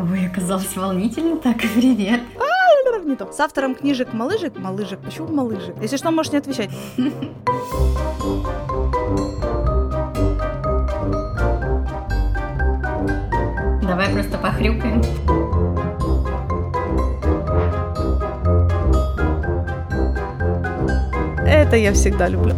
Ой, оказалось волнительно. Так, привет. А, не то. С автором книжек «Малыжик». «Малыжик». Почему «Малыжик»? Если что, можешь не отвечать. Давай просто похрюкаем. Это я всегда люблю.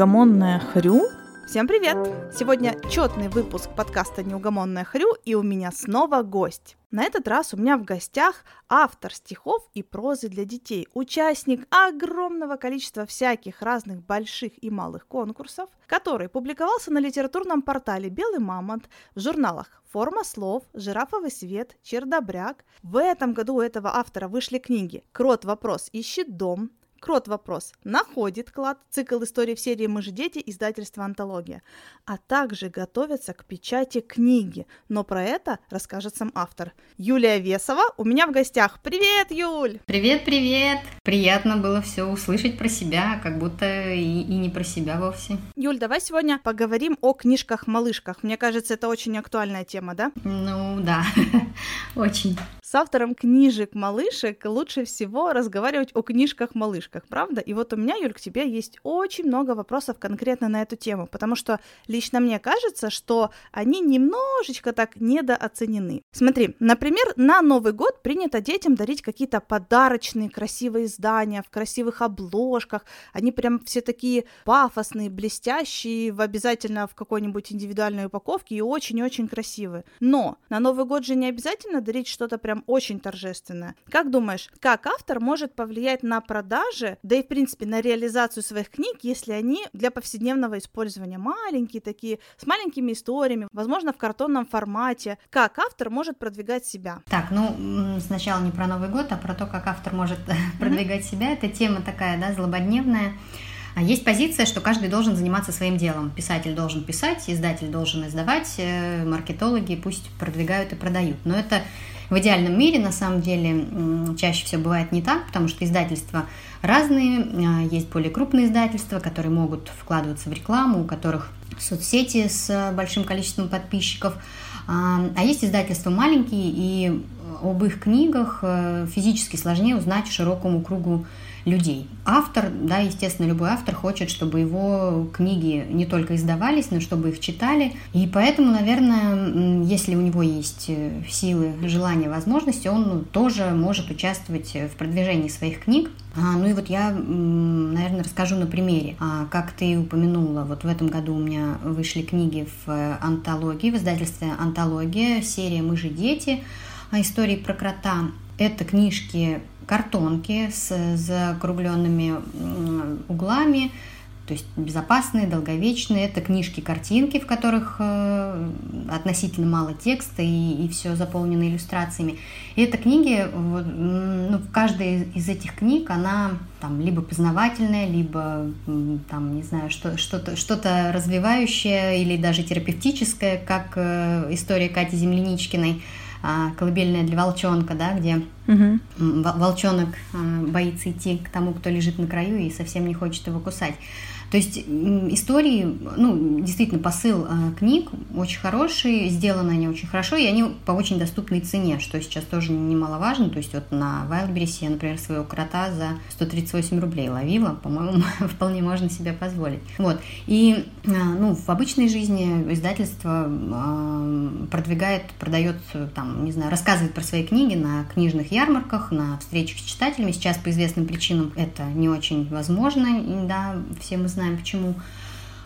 Неугомонная хрю Всем привет! Сегодня четный выпуск подкаста «Неугомонная хрю» и у меня снова гость. На этот раз у меня в гостях автор стихов и прозы для детей, участник огромного количества всяких разных больших и малых конкурсов, который публиковался на литературном портале «Белый мамонт», в журналах «Форма слов», «Жирафовый свет», «Чердобряк». В этом году у этого автора вышли книги «Крот вопрос ищет дом», Крот вопрос находит клад, цикл истории в серии «Мы же дети», издательство «Антология», а также готовится к печати книги, но про это расскажет сам автор. Юлия Весова у меня в гостях. Привет, Юль! Привет-привет! Приятно было все услышать про себя, как будто и, и не про себя вовсе. Юль, давай сегодня поговорим о книжках-малышках. Мне кажется, это очень актуальная тема, да? Ну да, очень. С автором книжек-малышек лучше всего разговаривать о книжках-малышках, правда? И вот у меня, Юль, к тебе есть очень много вопросов конкретно на эту тему, потому что лично мне кажется, что они немножечко так недооценены. Смотри, например, на Новый год принято детям дарить какие-то подарочные красивые издания в красивых обложках. Они прям все такие пафосные, блестящие, в обязательно в какой-нибудь индивидуальной упаковке и очень-очень красивые. Но на Новый год же не обязательно дарить что-то прям очень торжественное. Как думаешь, как автор может повлиять на продажи, да и в принципе на реализацию своих книг, если они для повседневного использования маленькие такие, с маленькими историями, возможно, в картонном формате? Как автор может продвигать себя? Так, ну сначала не про Новый год, а про то, как автор может продвигать себя. Это тема такая, да, злободневная. А есть позиция, что каждый должен заниматься своим делом. Писатель должен писать, издатель должен издавать, э, маркетологи пусть продвигают и продают. Но это в идеальном мире на самом деле чаще всего бывает не так, потому что издательства разные, а, есть более крупные издательства, которые могут вкладываться в рекламу, у которых соцсети с большим количеством подписчиков, а, а есть издательства маленькие, и об их книгах э, физически сложнее узнать широкому кругу людей. Автор, да, естественно, любой автор хочет, чтобы его книги не только издавались, но чтобы их читали. И поэтому, наверное, если у него есть э, силы, желания, возможности, он ну, тоже может участвовать в продвижении своих книг. А, ну и вот я, наверное, расскажу на примере. А, как ты упомянула, вот в этом году у меня вышли книги в антологии, в издательстве «Антология», серия «Мы же дети», истории про крота. Это книжки картонки с закругленными углами, то есть безопасные, долговечные. Это книжки-картинки, в которых э, относительно мало текста и, и все заполнено иллюстрациями. И это книги, ну, в каждой из этих книг она там либо познавательная, либо там, не знаю, что, что-то, что-то развивающее или даже терапевтическое, как э, история Кати Земляничкиной колыбельная для волчонка, да, где угу. волчонок а, боится идти к тому, кто лежит на краю и совсем не хочет его кусать. То есть истории, ну, действительно, посыл э, книг очень хороший, сделаны они очень хорошо, и они по очень доступной цене, что сейчас тоже немаловажно. То есть вот на Wildberries я, например, своего крота за 138 рублей ловила, по-моему, вполне можно себе позволить. Вот. И, э, ну, в обычной жизни издательство э, продвигает, продает, там, не знаю, рассказывает про свои книги на книжных ярмарках, на встречах с читателями. Сейчас по известным причинам это не очень возможно, да, все мы знаем, знаем почему.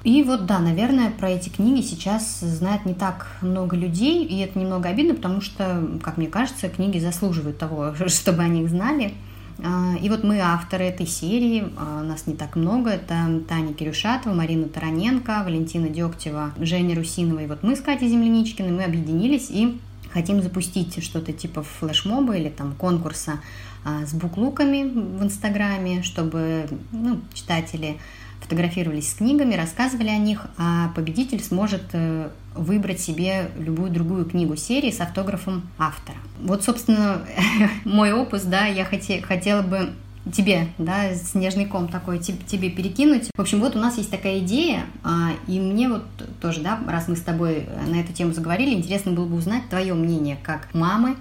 И вот, да, наверное, про эти книги сейчас знает не так много людей, и это немного обидно, потому что, как мне кажется, книги заслуживают того, чтобы они их знали. А, и вот мы авторы этой серии, а, нас не так много, это Таня Кирюшатова, Марина Тараненко, Валентина Дегтева, Женя Русинова, и вот мы с Катей Земляничкиной, мы объединились и хотим запустить что-то типа флешмоба или там конкурса а, с буклуками в Инстаграме, чтобы ну, читатели фотографировались с книгами, рассказывали о них, а победитель сможет э, выбрать себе любую другую книгу серии с автографом автора. Вот, собственно, мой опус, да, я хоте, хотела бы тебе, да, снежный ком такой тебе перекинуть. В общем, вот у нас есть такая идея, а, и мне вот тоже, да, раз мы с тобой на эту тему заговорили, интересно было бы узнать твое мнение как мамы,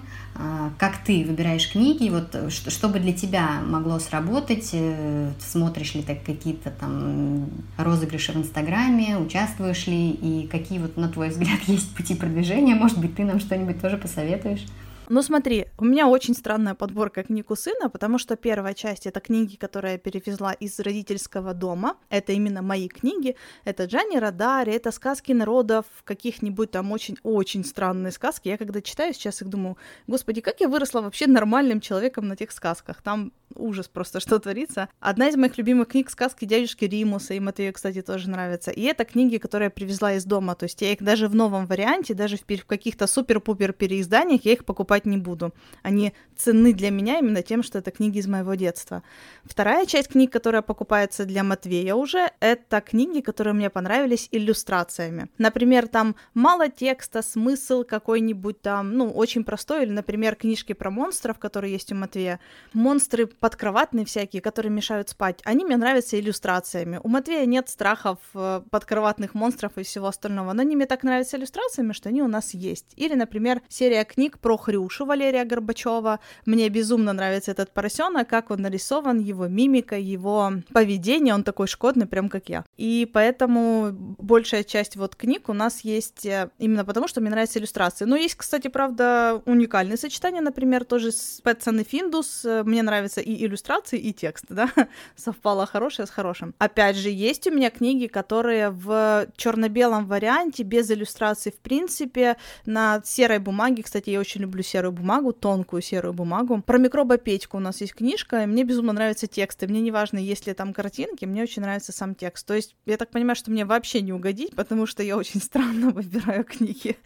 как ты выбираешь книги, вот что, что бы для тебя могло сработать, э, смотришь ли ты какие-то там розыгрыши в Инстаграме, участвуешь ли, и какие вот, на твой взгляд, есть пути продвижения, может быть, ты нам что-нибудь тоже посоветуешь? Ну смотри, у меня очень странная подборка книг у сына, потому что первая часть — это книги, которые я перевезла из родительского дома. Это именно мои книги. Это Джанни Радари, это сказки народов, каких-нибудь там очень-очень странные сказки. Я когда читаю сейчас их думаю, господи, как я выросла вообще нормальным человеком на тех сказках. Там ужас просто, что творится. Одна из моих любимых книг — сказки дядюшки Римуса, им это кстати, тоже нравится. И это книги, которые я привезла из дома, то есть я их даже в новом варианте, даже в каких-то супер-пупер переизданиях, я их покупать не буду. Они ценны для меня именно тем, что это книги из моего детства. Вторая часть книг, которая покупается для Матвея уже, это книги, которые мне понравились иллюстрациями. Например, там мало текста, смысл какой-нибудь там, ну, очень простой, или, например, книжки про монстров, которые есть у Матвея. Монстры подкроватные всякие, которые мешают спать, они мне нравятся иллюстрациями. У Матвея нет страхов э, подкроватных монстров и всего остального, но они мне так нравятся иллюстрациями, что они у нас есть. Или, например, серия книг про Хрюшу Валерия Горбачева. Мне безумно нравится этот поросенок, как он нарисован, его мимика, его поведение, он такой шкодный, прям как я. И поэтому большая часть вот книг у нас есть э, именно потому, что мне нравятся иллюстрации. Но есть, кстати, правда, уникальные сочетания, например, тоже с Пэтсон и Финдус. Мне нравится и иллюстрации, и текст, да, совпало хорошее с хорошим. Опять же, есть у меня книги, которые в черно-белом варианте, без иллюстраций в принципе, на серой бумаге, кстати, я очень люблю серую бумагу, тонкую серую бумагу. Про микроба Петьку у нас есть книжка, и мне безумно нравятся тексты, мне не важно, есть ли там картинки, мне очень нравится сам текст. То есть, я так понимаю, что мне вообще не угодить, потому что я очень странно выбираю книги.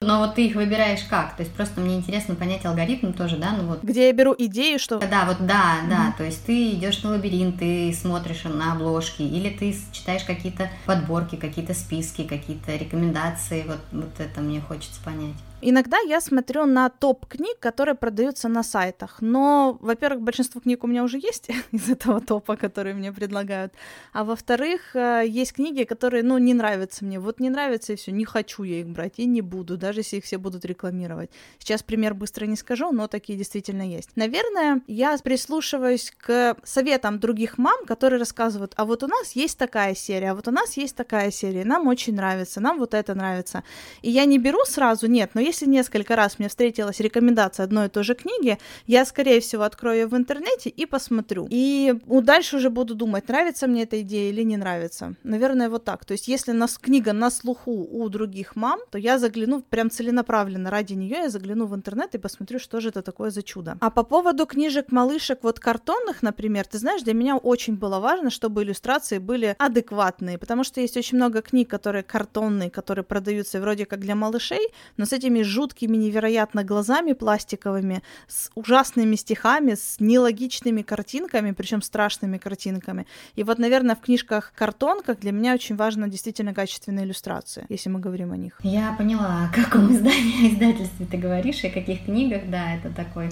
Но вот ты их выбираешь как? То есть просто мне интересно понять алгоритм тоже, да? Ну вот. Где я беру идеи, что... Да, вот да, mm-hmm. да. То есть ты идешь на лабиринт, ты смотришь на обложки, или ты читаешь какие-то подборки, какие-то списки, какие-то рекомендации. Вот, вот это мне хочется понять. Иногда я смотрю на топ книг, которые продаются на сайтах. Но, во-первых, большинство книг у меня уже есть из этого топа, которые мне предлагают. А во-вторых, э, есть книги, которые, ну, не нравятся мне. Вот не нравится и все, не хочу я их брать и не буду, даже если их все будут рекламировать. Сейчас пример быстро не скажу, но такие действительно есть. Наверное, я прислушиваюсь к советам других мам, которые рассказывают, а вот у нас есть такая серия, а вот у нас есть такая серия, нам очень нравится, нам вот это нравится. И я не беру сразу, нет, но если несколько раз мне встретилась рекомендация одной и той же книги, я, скорее всего, открою ее в интернете и посмотрю. И дальше уже буду думать, нравится мне эта идея или не нравится. Наверное, вот так. То есть, если нас книга на слуху у других мам, то я загляну прям целенаправленно ради нее, я загляну в интернет и посмотрю, что же это такое за чудо. А по поводу книжек малышек вот картонных, например, ты знаешь, для меня очень было важно, чтобы иллюстрации были адекватные, потому что есть очень много книг, которые картонные, которые продаются вроде как для малышей, но с этими такими жуткими, невероятно глазами пластиковыми, с ужасными стихами, с нелогичными картинками, причем страшными картинками. И вот, наверное, в книжках-картонках для меня очень важно действительно качественная иллюстрация, если мы говорим о них. Я поняла, о каком издании, издательстве ты говоришь, и о каких книгах, да, это такой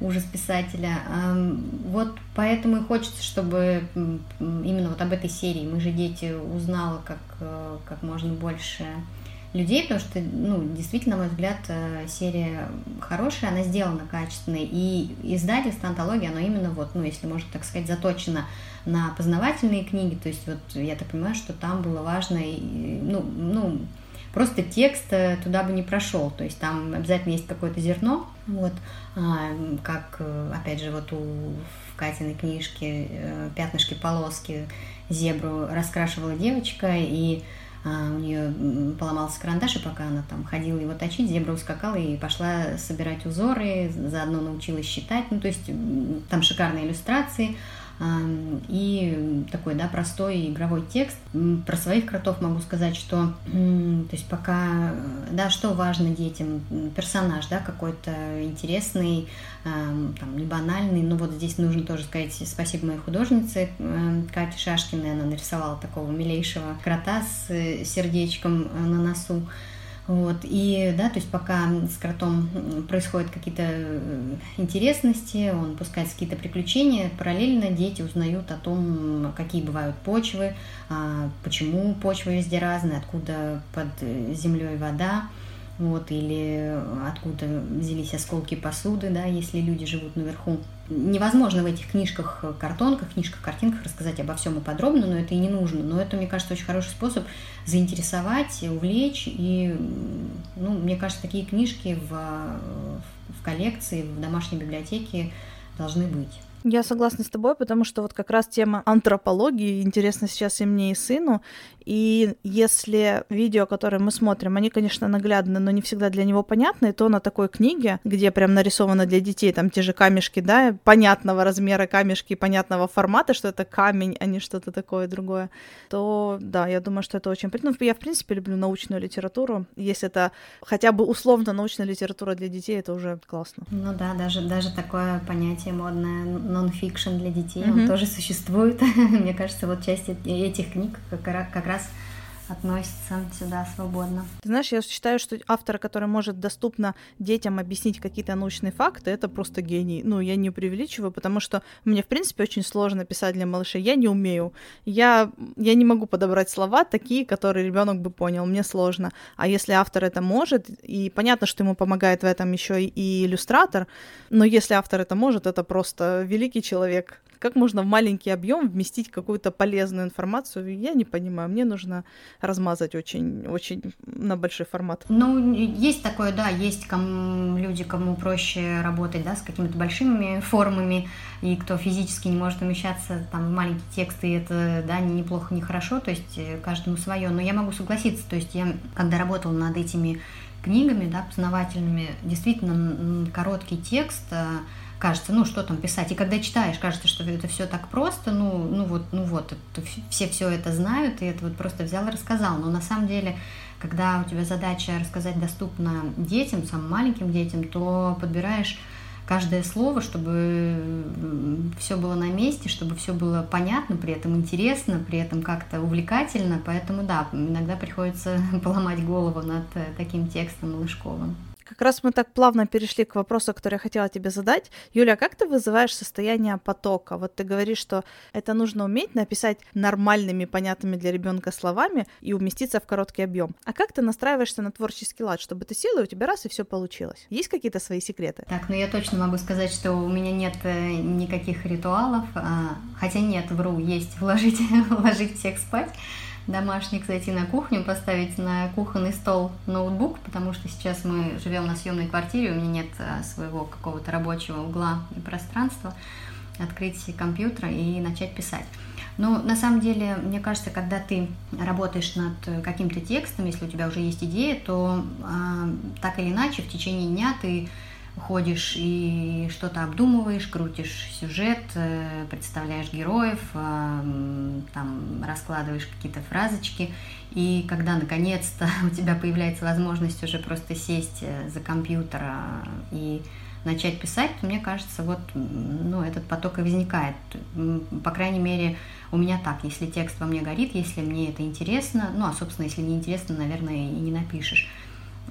ужас писателя. Вот поэтому и хочется, чтобы именно вот об этой серии «Мы же дети» узнала как, э, как можно больше людей, потому что, ну, действительно, на мой взгляд, э, серия хорошая, она сделана качественной, и издательство, антология, оно именно вот, ну, если можно так сказать, заточено на познавательные книги, то есть вот я так понимаю, что там было важно, ну, ну, просто текст э, туда бы не прошел, то есть там обязательно есть какое-то зерно, вот, а, как, э, опять же, вот у в Катиной книжке «Пятнышки полоски» зебру раскрашивала девочка, и у нее поломался карандаш, и пока она там ходила его точить, зебра ускакала и пошла собирать узоры, заодно научилась считать, ну, то есть там шикарные иллюстрации, и такой, да, простой игровой текст. Про своих кротов могу сказать, что, то есть пока, да, что важно детям, персонаж, да, какой-то интересный, там, не банальный, но вот здесь нужно тоже сказать спасибо моей художнице Кате Шашкиной, она нарисовала такого милейшего крота с э, сердечком э, на носу. Вот, и, да, то есть пока с кротом происходят какие-то э, интересности, он пускает какие-то приключения, параллельно дети узнают о том, какие бывают почвы, а, почему почва везде разная, откуда под землей вода, вот, или откуда взялись осколки посуды, да, если люди живут наверху. Невозможно в этих книжках, картонках, книжках, картинках рассказать обо всем и подробно, но это и не нужно. Но это, мне кажется, очень хороший способ заинтересовать, увлечь. И, ну, мне кажется, такие книжки в, в коллекции, в домашней библиотеке должны быть. Я согласна с тобой, потому что вот как раз тема антропологии интересна сейчас и мне, и сыну. И если видео, которые мы смотрим, они, конечно, наглядны, но не всегда для него понятны, то на такой книге, где прям нарисовано для детей там те же камешки, да, понятного размера камешки, понятного формата, что это камень, а не что-то такое другое, то да, я думаю, что это очень. Ну, я, в принципе, люблю научную литературу. Если это хотя бы условно научная литература для детей, это уже классно. Ну да, даже, даже такое понятие модное нон-фикшн для детей, mm-hmm. он тоже существует. Мне кажется, вот часть этих книг как, как раз относится сюда свободно. Ты знаешь, я считаю, что автор, который может доступно детям объяснить какие-то научные факты, это просто гений. Ну, я не преувеличиваю, потому что мне, в принципе, очень сложно писать для малышей. Я не умею. Я, я не могу подобрать слова такие, которые ребенок бы понял. Мне сложно. А если автор это может, и понятно, что ему помогает в этом еще и иллюстратор, но если автор это может, это просто великий человек. Как можно в маленький объем вместить какую-то полезную информацию, я не понимаю. Мне нужно размазать очень, очень на большой формат. Ну, есть такое, да, есть кому, люди, кому проще работать, да, с какими-то большими формами, и кто физически не может умещаться там в маленькие тексты, это, да, неплохо, не хорошо, то есть э, каждому свое. Но я могу согласиться, то есть я, когда работала над этими книгами, да, познавательными, действительно короткий текст, э, кажется, ну что там писать. И когда читаешь, кажется, что это все так просто, ну, ну вот, ну вот, все все это знают, и это вот просто взял и рассказал. Но на самом деле, когда у тебя задача рассказать доступно детям, самым маленьким детям, то подбираешь каждое слово, чтобы все было на месте, чтобы все было понятно, при этом интересно, при этом как-то увлекательно. Поэтому да, иногда приходится поломать голову над э, таким текстом малышковым. Как раз мы так плавно перешли к вопросу, который я хотела тебе задать. Юля, как ты вызываешь состояние потока? Вот ты говоришь, что это нужно уметь написать нормальными, понятными для ребенка словами и уместиться в короткий объем. А как ты настраиваешься на творческий лад, чтобы ты села, и у тебя раз и все получилось? Есть какие-то свои секреты? Так, ну я точно могу сказать, что у меня нет э, никаких ритуалов, а, хотя нет, вру, есть уложить, уложить всех спать домашних зайти на кухню, поставить на кухонный стол ноутбук, потому что сейчас мы живем на съемной квартире, у меня нет а, своего какого-то рабочего угла и пространства, открыть компьютер и начать писать. Но на самом деле, мне кажется, когда ты работаешь над каким-то текстом, если у тебя уже есть идея, то э, так или иначе в течение дня ты ходишь и что-то обдумываешь, крутишь сюжет, э, представляешь героев, э, там раскладываешь какие-то фразочки, и когда наконец-то у тебя появляется возможность уже просто сесть э, за компьютер и начать писать, то мне кажется, вот ну, этот поток и возникает. По крайней мере, у меня так, если текст во мне горит, если мне это интересно, ну, а, собственно, если не интересно, наверное, и не напишешь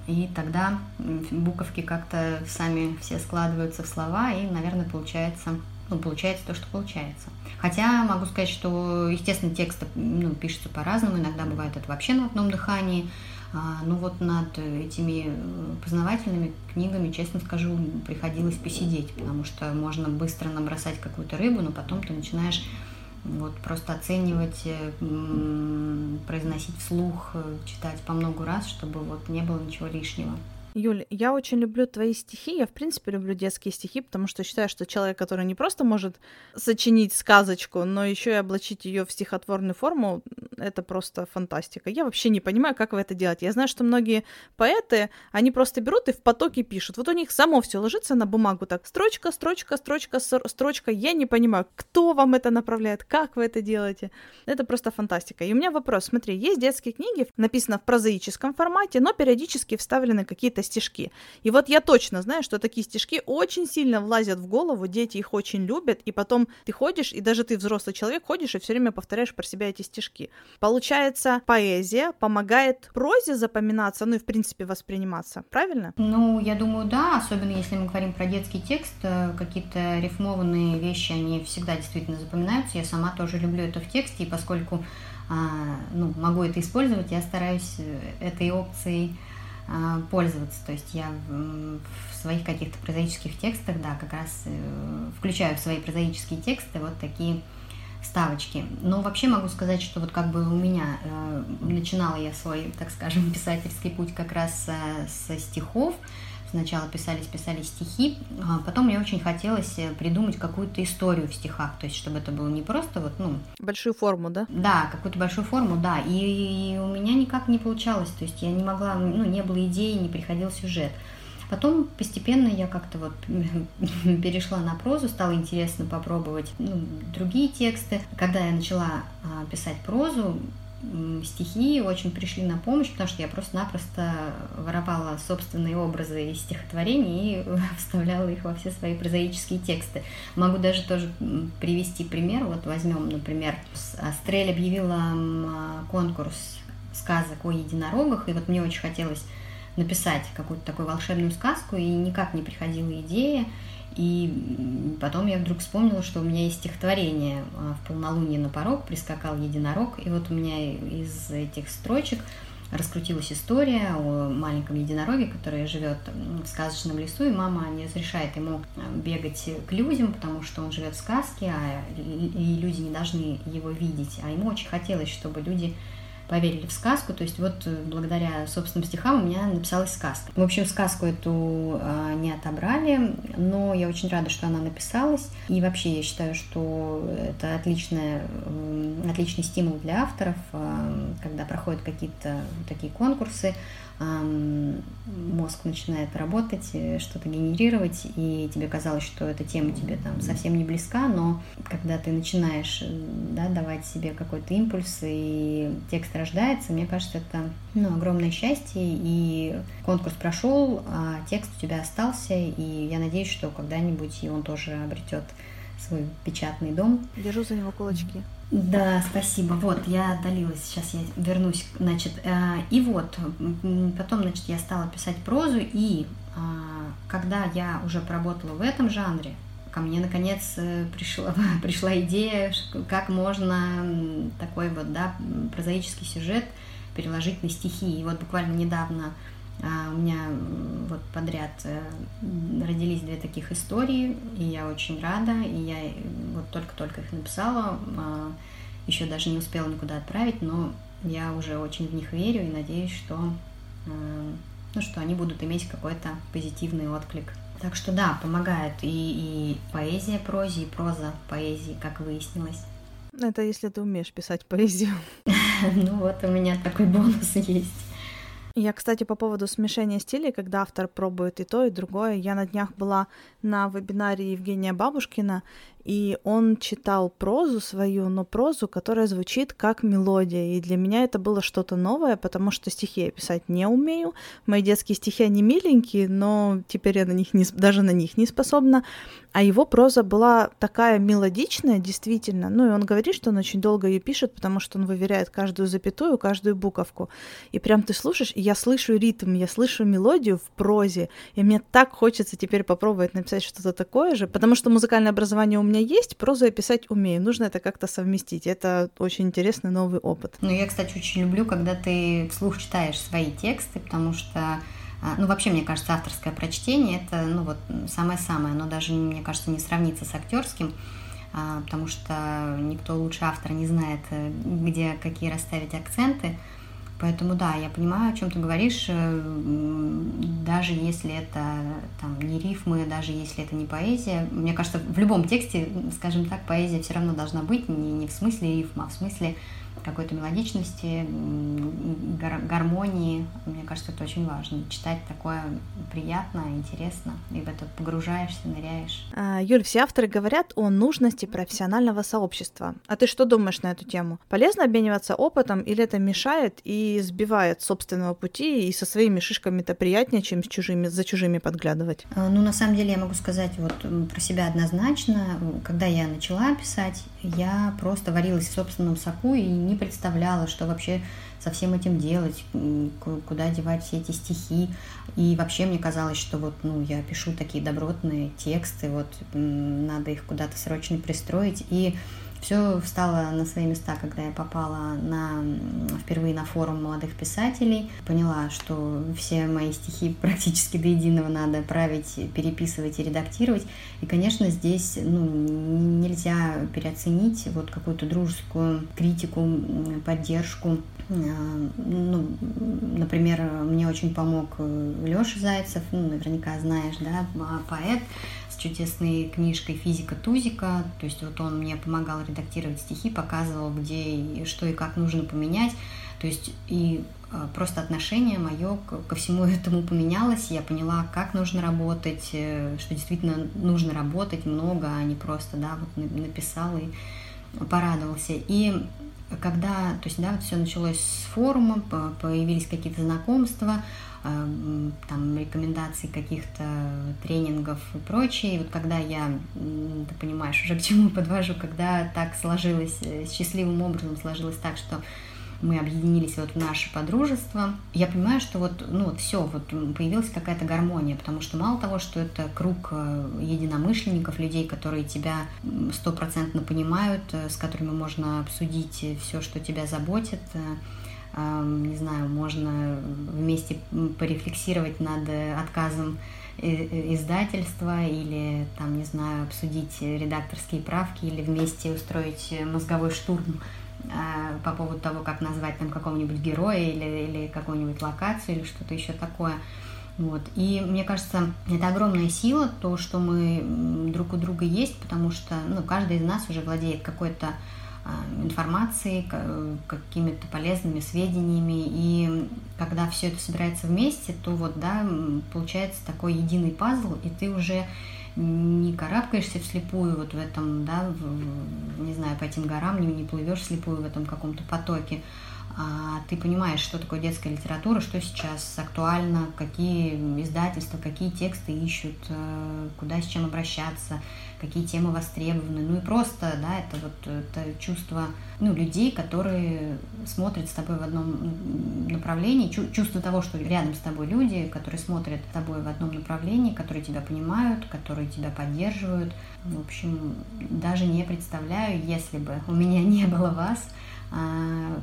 и тогда буковки как-то сами все складываются в слова, и, наверное, получается, ну, получается то, что получается. Хотя могу сказать, что, естественно, тексты ну, пишутся по-разному, иногда бывает это вообще на одном дыхании, а, ну вот над этими э, познавательными книгами, честно скажу, приходилось посидеть, потому что можно быстро набросать какую-то рыбу, но потом ты начинаешь вот просто оценивать, э, произносить вслух, э, читать по много раз, чтобы вот не было ничего лишнего. Юль, я очень люблю твои стихи. Я, в принципе, люблю детские стихи, потому что считаю, что человек, который не просто может сочинить сказочку, но еще и облачить ее в стихотворную форму, это просто фантастика. Я вообще не понимаю, как вы это делаете. Я знаю, что многие поэты, они просто берут и в потоке пишут. Вот у них само все ложится на бумагу так. Строчка, строчка, строчка, строчка. Я не понимаю, кто вам это направляет, как вы это делаете. Это просто фантастика. И у меня вопрос. Смотри, есть детские книги, написано в прозаическом формате, но периодически вставлены какие-то стишки. И вот я точно знаю, что такие стишки очень сильно влазят в голову, дети их очень любят, и потом ты ходишь, и даже ты взрослый человек ходишь и все время повторяешь про себя эти стишки. Получается, поэзия помогает прозе запоминаться, ну и в принципе восприниматься, правильно? Ну, я думаю, да, особенно если мы говорим про детский текст, э, какие-то рифмованные вещи, они всегда действительно запоминаются. Я сама тоже люблю это в тексте, и поскольку а, ну, могу это использовать, я стараюсь э, этой опцией пользоваться. То есть я в своих каких-то прозаических текстах, да, как раз э, включаю в свои прозаические тексты вот такие ставочки. Но вообще могу сказать, что вот как бы у меня э, начинала я свой, так скажем, писательский путь как раз э, со стихов, Сначала писались, писали стихи, а потом мне очень хотелось э, придумать какую-то историю в стихах, то есть чтобы это было не просто вот, ну... Большую форму, да? Да, какую-то большую форму, да, и, и у меня никак не получалось, то есть я не могла, ну, не было идеи, не приходил сюжет. Потом постепенно я как-то вот перешла на прозу, стало интересно попробовать ну, другие тексты. Когда я начала а, писать прозу, стихи очень пришли на помощь, потому что я просто-напросто воровала собственные образы из стихотворений и вставляла их во все свои прозаические тексты. Могу даже тоже привести пример. Вот возьмем, например, Астрель объявила конкурс сказок о единорогах, и вот мне очень хотелось написать какую-то такую волшебную сказку, и никак не приходила идея. И потом я вдруг вспомнила, что у меня есть стихотворение а, «В полнолуние на порог прискакал единорог». И вот у меня из этих строчек раскрутилась история о маленьком единороге, который живет в сказочном лесу, и мама не разрешает ему а, бегать к людям, потому что он живет в сказке, а и люди не должны его видеть. А ему очень хотелось, чтобы люди поверили в сказку. То есть вот э, благодаря собственным стихам у меня написалась сказка. В общем, сказку эту а, не отобрали, но я очень рада, что она написалась. И вообще я считаю, что это отличная, отличный стимул для авторов, а, когда проходят какие-то такие конкурсы мозг начинает работать, э, что-то генерировать, и тебе казалось, что эта тема тебе там совсем не близка, но когда ты начинаешь э, да, давать себе какой-то импульс, и текст рождается, мне кажется, это ну, огромное счастье, и конкурс прошел, а текст у тебя остался, и я надеюсь, что когда-нибудь и он тоже обретет свой печатный дом. Держу за него кулачки. Да, спасибо. Вот, я отдалилась, сейчас я вернусь. Значит, э, и вот, потом, значит, я стала писать прозу, и а, когда я уже поработала в этом жанре, ко мне наконец э, пришла, пришла идея, как можно такой вот, да, прозаический сюжет переложить на стихи. И вот буквально недавно у меня вот подряд э, родились две таких истории, и я очень рада, и я вот только-только их написала, а, еще даже не успела никуда отправить, но я уже очень в них верю и надеюсь, что, э, ну, что они будут иметь какой-то позитивный отклик. Так что да, помогает и, и поэзия прозе, и проза поэзии, как выяснилось. Это если ты умеешь писать поэзию. Ну вот у меня такой бонус есть. Я, кстати, по поводу смешения стилей, когда автор пробует и то, и другое, я на днях была на вебинаре Евгения Бабушкина, и он читал прозу свою, но прозу, которая звучит как мелодия. И для меня это было что-то новое, потому что стихи я писать не умею. Мои детские стихи, они миленькие, но теперь я на них не, даже на них не способна. А его проза была такая мелодичная, действительно. Ну и он говорит, что он очень долго ее пишет, потому что он выверяет каждую запятую, каждую буковку. И прям ты слушаешь, и я слышу ритм, я слышу мелодию в прозе. И мне так хочется теперь попробовать написать что-то такое же, потому что музыкальное образование у меня есть, прозу я писать умею. Нужно это как-то совместить. Это очень интересный новый опыт. Ну, я, кстати, очень люблю, когда ты вслух читаешь свои тексты, потому что а, ну, вообще, мне кажется, авторское прочтение это, ну, вот самое-самое. Оно даже, мне кажется, не сравнится с актерским, а, потому что никто лучше автора не знает, э, где какие расставить акценты. Поэтому да, я понимаю, о чем ты говоришь, э, даже если это там не рифмы, даже если это не поэзия. Мне кажется, в любом тексте, скажем так, поэзия все равно должна быть, не, не в смысле рифма, а в смысле какой-то мелодичности, гар гармонии. Мне кажется, это очень важно. Читать такое приятно, интересно, и в это погружаешься, ныряешь. А, Юль, все авторы говорят о нужности профессионального сообщества. А ты что думаешь на эту тему? Полезно обмениваться опытом или это мешает и сбивает собственного пути, и со своими шишками-то приятнее, чем с чужими, за чужими подглядывать? А, ну, на самом деле, я могу сказать вот про себя однозначно. Когда я начала писать, я просто варилась в собственном соку и не представляла, что вообще со всем этим делать, куда девать все эти стихи. И вообще мне казалось, что вот, ну, я пишу такие добротные тексты, вот надо их куда-то срочно пристроить. И все встало на свои места, когда я попала на, впервые на форум молодых писателей. Поняла, что все мои стихи практически до единого надо править, переписывать и редактировать. И, конечно, здесь ну, нельзя переоценить вот какую-то дружескую критику, поддержку. А, ну, например, мне очень помог Леша Зайцев, ну, наверняка знаешь, да, поэт, чудесной книжкой «Физика Тузика». То есть вот он мне помогал редактировать стихи, показывал, где и что и как нужно поменять. То есть и а, просто отношение мое ко всему этому поменялось. Я поняла, как нужно работать, э, что действительно нужно работать много, а не просто, да, вот написал и порадовался. И когда, то есть, да, вот все началось с форума, появились какие-то знакомства, там рекомендаций каких-то тренингов и прочее. И вот когда я, ты понимаешь, уже к чему подвожу, когда так сложилось, э, счастливым образом сложилось так, что мы объединились вот в наше подружество, я понимаю, что вот, ну вот все, вот появилась какая-то гармония, потому что мало того, что это круг э, единомышленников, людей, которые тебя стопроцентно понимают, э, с которыми можно обсудить все, что тебя заботит, не знаю, можно вместе порефлексировать над отказом издательства или, там, не знаю, обсудить редакторские правки или вместе устроить мозговой штурм по поводу того, как назвать там какого-нибудь героя или, или какую-нибудь локацию или что-то еще такое. Вот. И мне кажется, это огромная сила, то, что мы друг у друга есть, потому что ну, каждый из нас уже владеет какой-то информацией, какими-то полезными сведениями. И когда все это собирается вместе, то вот, да, получается такой единый пазл, и ты уже не карабкаешься вслепую вот в этом, да, в, не знаю, по этим горам, не, не плывешь вслепую в этом каком-то потоке, а ты понимаешь, что такое детская литература, что сейчас актуально, какие издательства, какие тексты ищут, э, куда с чем обращаться, какие темы востребованы. Ну и просто, да, это вот это чувство ну, людей, которые смотрят с тобой в одном направлении, чувство того, что рядом с тобой люди, которые смотрят с тобой в одном направлении, которые тебя понимают, которые тебя поддерживают. В общем, даже не представляю, если бы у меня не было вас, а,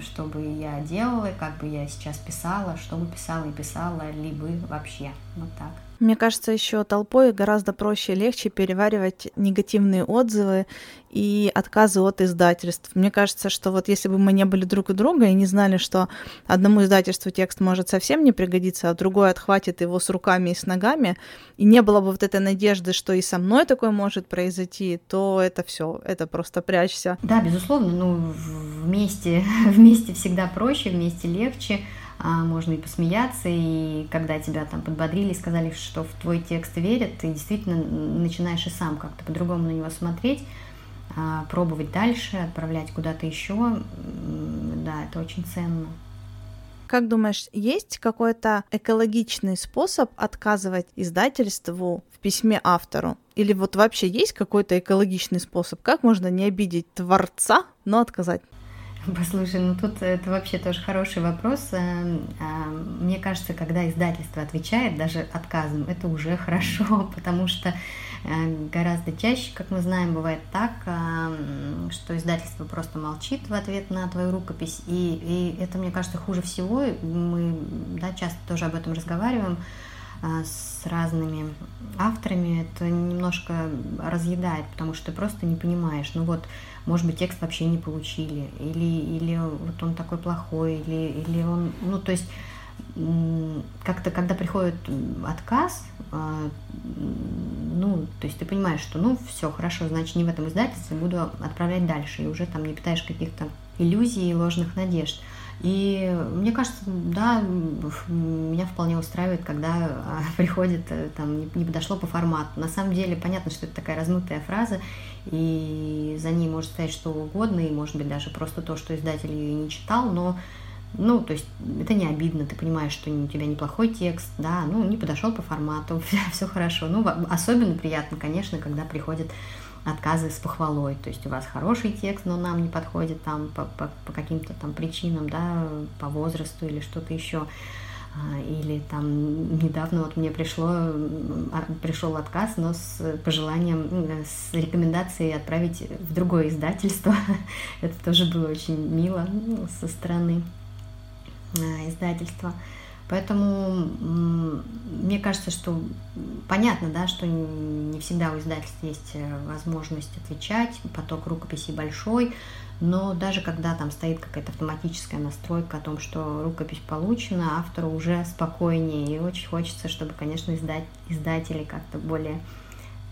что бы я делала, как бы я сейчас писала, что бы писала и писала, либо вообще. Вот так. Мне кажется, еще толпой гораздо проще и легче переваривать негативные отзывы и отказы от издательств. Мне кажется, что вот если бы мы не были друг у друга и не знали, что одному издательству текст может совсем не пригодиться, а другой отхватит его с руками и с ногами, и не было бы вот этой надежды, что и со мной такое может произойти, то это все, это просто прячься. Да, безусловно, ну вместе, вместе всегда проще, вместе легче можно и посмеяться, и когда тебя там подбодрили, сказали, что в твой текст верят, ты действительно начинаешь и сам как-то по-другому на него смотреть, а, пробовать дальше, отправлять куда-то еще. Да, это очень ценно. Как думаешь, есть какой-то экологичный способ отказывать издательству в письме автору? Или вот вообще есть какой-то экологичный способ? Как можно не обидеть творца, но отказать? Послушай, ну тут это вообще тоже хороший вопрос. Э, а, мне кажется, когда издательство отвечает даже отказом, это уже хорошо, потому что э, гораздо чаще, как мы знаем, бывает так, что издательство просто молчит в ответ на твою рукопись, и, и это, мне кажется, хуже всего. Мы да, часто тоже об этом разговариваем с разными авторами, это немножко разъедает, потому что ты просто не понимаешь, ну вот, может быть, текст вообще не получили, или, или вот он такой плохой, или, или он, ну, то есть как-то, когда приходит отказ, а, ну, то есть ты понимаешь, что, ну, все хорошо, значит, не в этом издательстве, буду отправлять дальше, и уже там не питаешь каких-то иллюзий и ложных надежд. И мне кажется, да, меня вполне устраивает, когда а, приходит, э, там, не подошло по формату. На самом деле, понятно, что это такая размытая фраза, и за ней может стоять что угодно, и, может быть, даже просто то, что издатель ее не читал, но ну, то есть это не обидно, ты понимаешь, что у тебя неплохой текст, да, ну, не подошел по формату, все хорошо. Ну, особенно приятно, конечно, когда приходят отказы с похвалой. То есть у вас хороший текст, но нам не подходит там по, по, по каким-то там причинам, да, по возрасту или что-то еще. А, или там недавно вот мне пришло, а, пришел отказ, но с пожеланием, с рекомендацией отправить в другое издательство. Это тоже было очень мило со стороны а, издательства. Поэтому мне кажется, что понятно, да, что не всегда у издательств есть э, возможность отвечать, поток рукописей большой, но даже когда там стоит какая-то автоматическая настройка о том, что рукопись получена, автору уже спокойнее, и очень хочется, чтобы, конечно, издать, издатели как-то более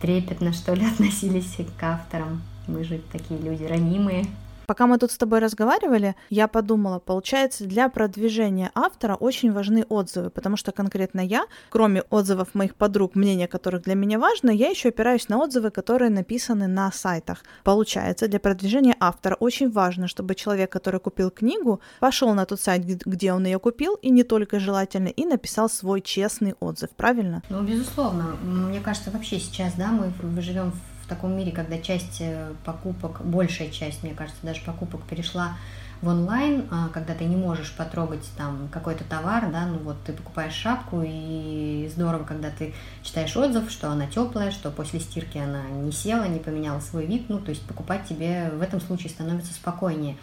трепетно, что ли, относились к авторам. Мы же такие люди ранимые. Пока мы тут с тобой разговаривали, я подумала, получается, для продвижения автора очень важны отзывы, потому что конкретно я, кроме отзывов моих подруг, мнения которых для меня важно, я еще опираюсь на отзывы, которые написаны на сайтах. Получается, для продвижения автора очень важно, чтобы человек, который купил книгу, пошел на тот сайт, где он ее купил, и не только желательно, и написал свой честный отзыв, правильно? Ну, безусловно. Мне кажется, вообще сейчас, да, мы живем в таком мире, когда часть э, покупок, большая часть, мне кажется, даже покупок перешла в онлайн, а, когда ты не можешь потрогать там какой-то товар, да, ну вот ты покупаешь шапку, и здорово, когда ты читаешь отзыв, что она теплая, что после стирки она не села, не поменяла свой вид, ну, то есть покупать тебе в этом случае становится спокойнее.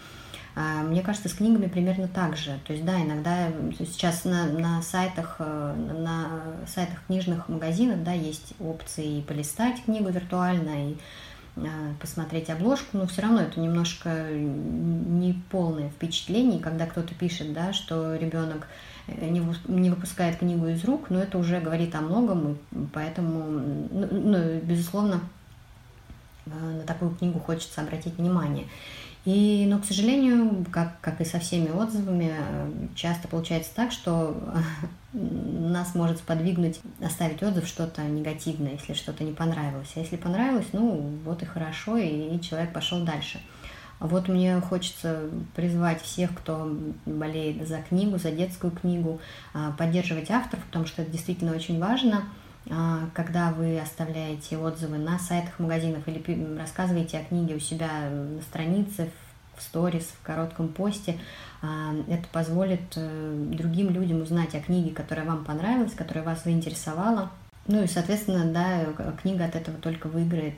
А, мне кажется, с книгами примерно так же. То есть, да, иногда сейчас на, на сайтах, э, на сайтах книжных магазинов, да, есть опции полистать книгу виртуально, и э, посмотреть обложку, но все равно это немножко не полное впечатление, когда кто-то пишет, да, что ребенок э, не, не выпускает книгу из рук, но это уже говорит о многом, и поэтому, ну, ну, безусловно, на такую книгу хочется обратить внимание. И, но, к сожалению, как, как и со всеми отзывами, часто получается так, что нас может сподвигнуть оставить отзыв что-то негативное, если что-то не понравилось. А если понравилось, ну вот и хорошо, и, человек пошел дальше. Вот мне хочется призвать всех, кто болеет за книгу, за детскую книгу, а, поддерживать авторов, потому что это действительно очень важно – когда вы оставляете отзывы на сайтах магазинов или рассказываете о книге у себя на странице, в сторис, в коротком посте, а, это позволит э, другим людям узнать о книге, которая вам понравилась, которая вас заинтересовала. Ну и, соответственно, да, книга от этого только выиграет.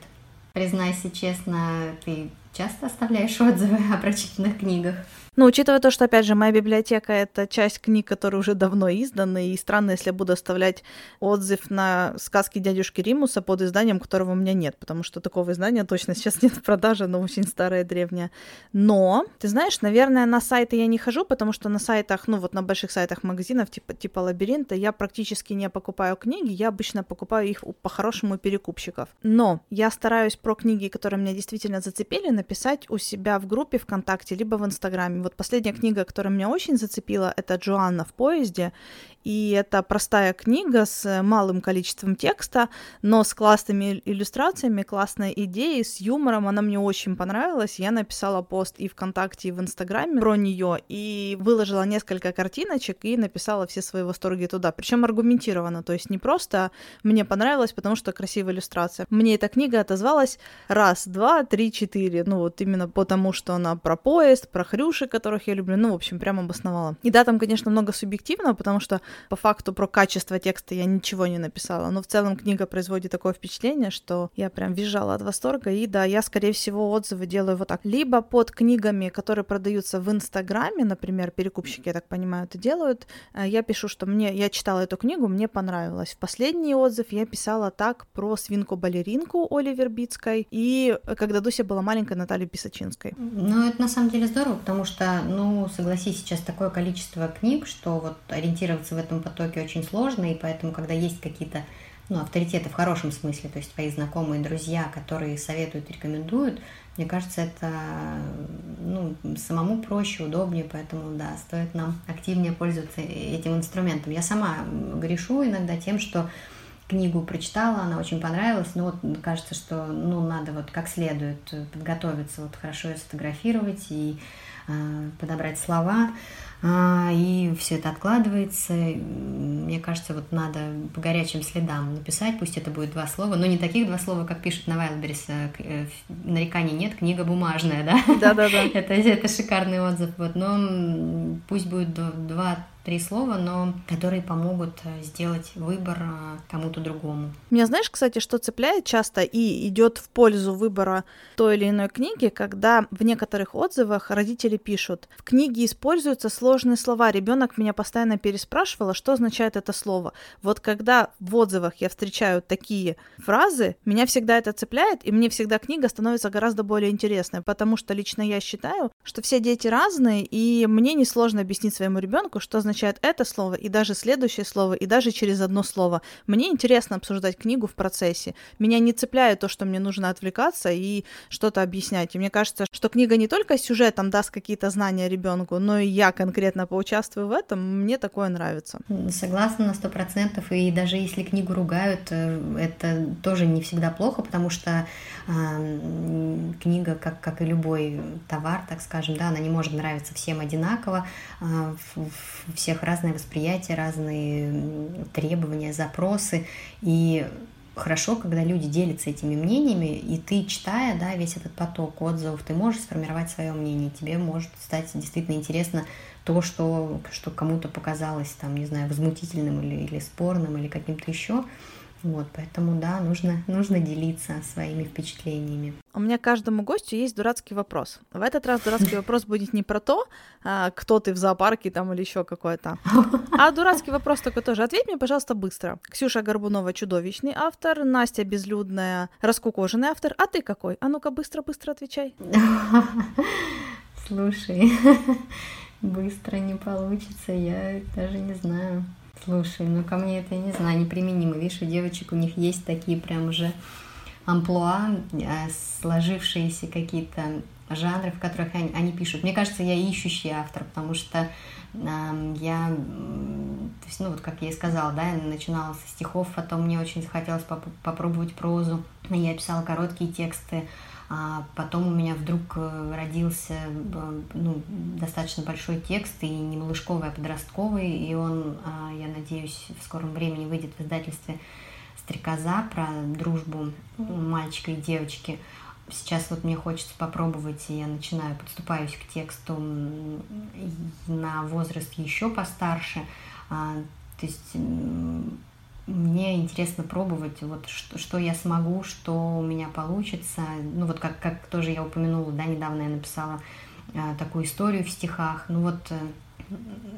Признайся честно, ты часто оставляешь отзывы о прочитанных книгах? Ну, учитывая то, что, опять же, моя библиотека — это часть книг, которые уже давно изданы, и странно, если я буду оставлять отзыв на сказки дядюшки Римуса под изданием, которого у меня нет, потому что такого издания точно сейчас нет в продаже, оно очень старое, древнее. Но, ты знаешь, наверное, на сайты я не хожу, потому что на сайтах, ну, вот на больших сайтах магазинов, типа, типа Лабиринта, я практически не покупаю книги, я обычно покупаю их по-хорошему перекупщиков. Но я стараюсь про книги, которые меня действительно зацепили, написать у себя в группе ВКонтакте, либо в Инстаграме, вот последняя книга, которая меня очень зацепила, это Джоанна в поезде. И это простая книга с малым количеством текста, но с классными иллюстрациями, классной идеей, с юмором. Она мне очень понравилась. Я написала пост и ВКонтакте, и в Инстаграме про нее, и выложила несколько картиночек и написала все свои восторги туда. Причем аргументированно, то есть не просто мне понравилось, потому что красивая иллюстрация. Мне эта книга отозвалась раз, два, три, четыре. Ну вот именно потому, что она про поезд, про хрюши, которых я люблю. Ну, в общем, прям обосновала. И да, там, конечно, много субъективного, потому что по факту про качество текста я ничего не написала, но в целом книга производит такое впечатление, что я прям визжала от восторга, и да, я, скорее всего, отзывы делаю вот так. Либо под книгами, которые продаются в Инстаграме, например, перекупщики, я так понимаю, это делают, э, я пишу, что мне, я читала эту книгу, мне понравилось. В последний отзыв я писала так про свинку-балеринку Оли Вербицкой и когда Дуся была маленькая Натальи Писачинской. Ну, это на самом деле здорово, потому что, ну, согласись, сейчас такое количество книг, что вот ориентироваться в этом потоке очень сложно, и поэтому, когда есть какие-то ну, авторитеты в хорошем смысле, то есть твои знакомые, друзья, которые советуют, рекомендуют, мне кажется, это ну, самому проще, удобнее, поэтому, да, стоит нам активнее пользоваться этим инструментом. Я сама грешу иногда тем, что книгу прочитала, она очень понравилась, но вот кажется, что ну, надо вот как следует подготовиться, вот хорошо ее сфотографировать и э, подобрать слова. А, и все это откладывается. Мне кажется, вот надо по горячим следам написать, пусть это будет два слова, но не таких два слова, как пишет на э, э, нареканий нет, книга бумажная, да? Да-да-да. это, это шикарный отзыв, вот, но пусть будет два три слова, но которые помогут э, сделать выбор э, кому-то другому. Меня знаешь, кстати, что цепляет часто и идет в пользу выбора той или иной книги, когда в некоторых отзывах родители пишут, в книге используются сложные слова, ребенок меня постоянно переспрашивал, что означает это слово. Вот когда в отзывах я встречаю такие фразы, меня всегда это цепляет, и мне всегда книга становится гораздо более интересной, потому что лично я считаю, что все дети разные, и мне несложно объяснить своему ребенку, что означает означает это слово, и даже следующее слово, и даже через одно слово. Мне интересно обсуждать книгу в процессе. Меня не цепляет то, что мне нужно отвлекаться и что-то объяснять. И мне кажется, что книга не только сюжетом даст какие-то знания ребенку, но и я конкретно поучаствую в этом. Мне такое нравится. Согласна на сто процентов. И даже если книгу ругают, э, это тоже не всегда плохо, потому что э, книга, как, как и любой товар, так скажем, да, она не может нравиться всем одинаково. Э, всех разное восприятие, разные требования, запросы. И хорошо, когда люди делятся этими мнениями, и ты, читая да, весь этот поток отзывов, ты можешь сформировать свое мнение. Тебе может стать действительно интересно то, что, что кому-то показалось, там, не знаю, возмутительным или, или спорным, или каким-то еще. Вот, поэтому, да, нужно, нужно делиться своими впечатлениями. У меня каждому гостю есть дурацкий вопрос. В этот раз дурацкий вопрос будет не про то, а, кто ты в зоопарке там или еще какой-то, а дурацкий вопрос такой тоже. Ответь мне, пожалуйста, быстро. Ксюша Горбунова чудовищный автор, Настя Безлюдная раскукоженный автор, а ты какой? А ну-ка быстро-быстро отвечай. Слушай, быстро не получится, я даже не знаю. Слушай, ну ко мне это, не знаю, неприменимо. Видишь, у девочек у них есть такие прям уже амплуа, э, сложившиеся какие-то жанры, в которых они, они пишут. Мне кажется, я ищущий автор, потому что э, я, то есть, ну вот как я и сказала, да, я начинала со стихов, потом мне очень захотелось поп попробовать прозу, я писала короткие тексты, а потом у меня вдруг э, родился ну, достаточно большой текст, и не малышковый, а подростковый, и он, а, я надеюсь, в скором времени выйдет в издательстве «Стрекоза» про дружбу мальчика и девочки. Сейчас вот мне хочется попробовать, и я начинаю, подступаюсь к тексту на возраст еще постарше. А, то есть мне интересно пробовать, вот что, что я смогу, что у меня получится. Ну вот как, как тоже я упомянула, да, недавно я написала э, такую историю в стихах. Ну вот э,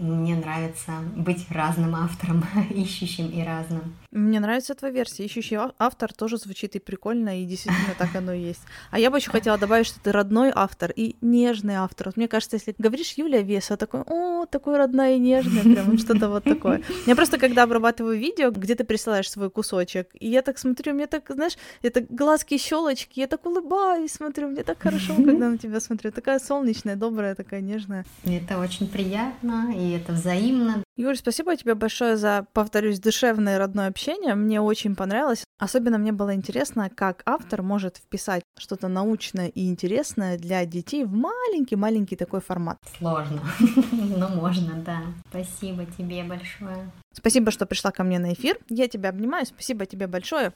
мне нравится быть разным автором, ищущим и разным. Мне нравится твоя версия. Ищущий автор тоже звучит и прикольно, и действительно так оно и есть. А я бы еще хотела добавить, что ты родной автор и нежный автор. мне кажется, если говоришь Юлия Веса, такой, о, такой родная и нежная, прям что-то вот такое. Я просто, когда обрабатываю видео, где ты присылаешь свой кусочек, и я так смотрю, мне так, знаешь, это глазки щелочки, я так улыбаюсь, смотрю, мне так хорошо, когда на тебя смотрю. Такая солнечная, добрая, такая нежная. Это очень приятно, и это взаимно. Юль, спасибо тебе большое за, повторюсь, душевное родное общение. Мне очень понравилось. Особенно мне было интересно, как автор может вписать что-то научное и интересное для детей в маленький-маленький такой формат. Сложно, но можно, да. Спасибо тебе большое. Спасибо, что пришла ко мне на эфир. Я тебя обнимаю. Спасибо тебе большое.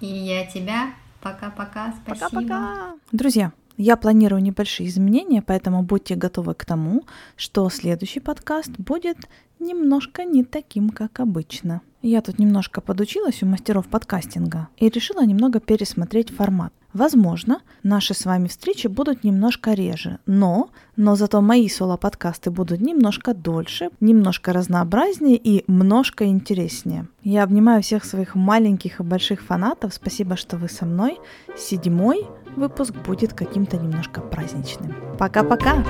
И я тебя. Пока-пока. Спасибо. Пока-пока. Друзья, Я планирую небольшие изменения, поэтому будьте готовы к тому, что следующий подкаст будет немножко не таким, как обычно. Я тут немножко подучилась у мастеров подкастинга и решила немного пересмотреть формат. Возможно, наши с вами встречи будут немножко реже, но, но зато мои соло-подкасты будут немножко дольше, немножко разнообразнее и немножко интереснее. Я обнимаю всех своих маленьких и больших фанатов. Спасибо, что вы со мной. Седьмой выпуск будет каким-то немножко праздничным. Пока-пока!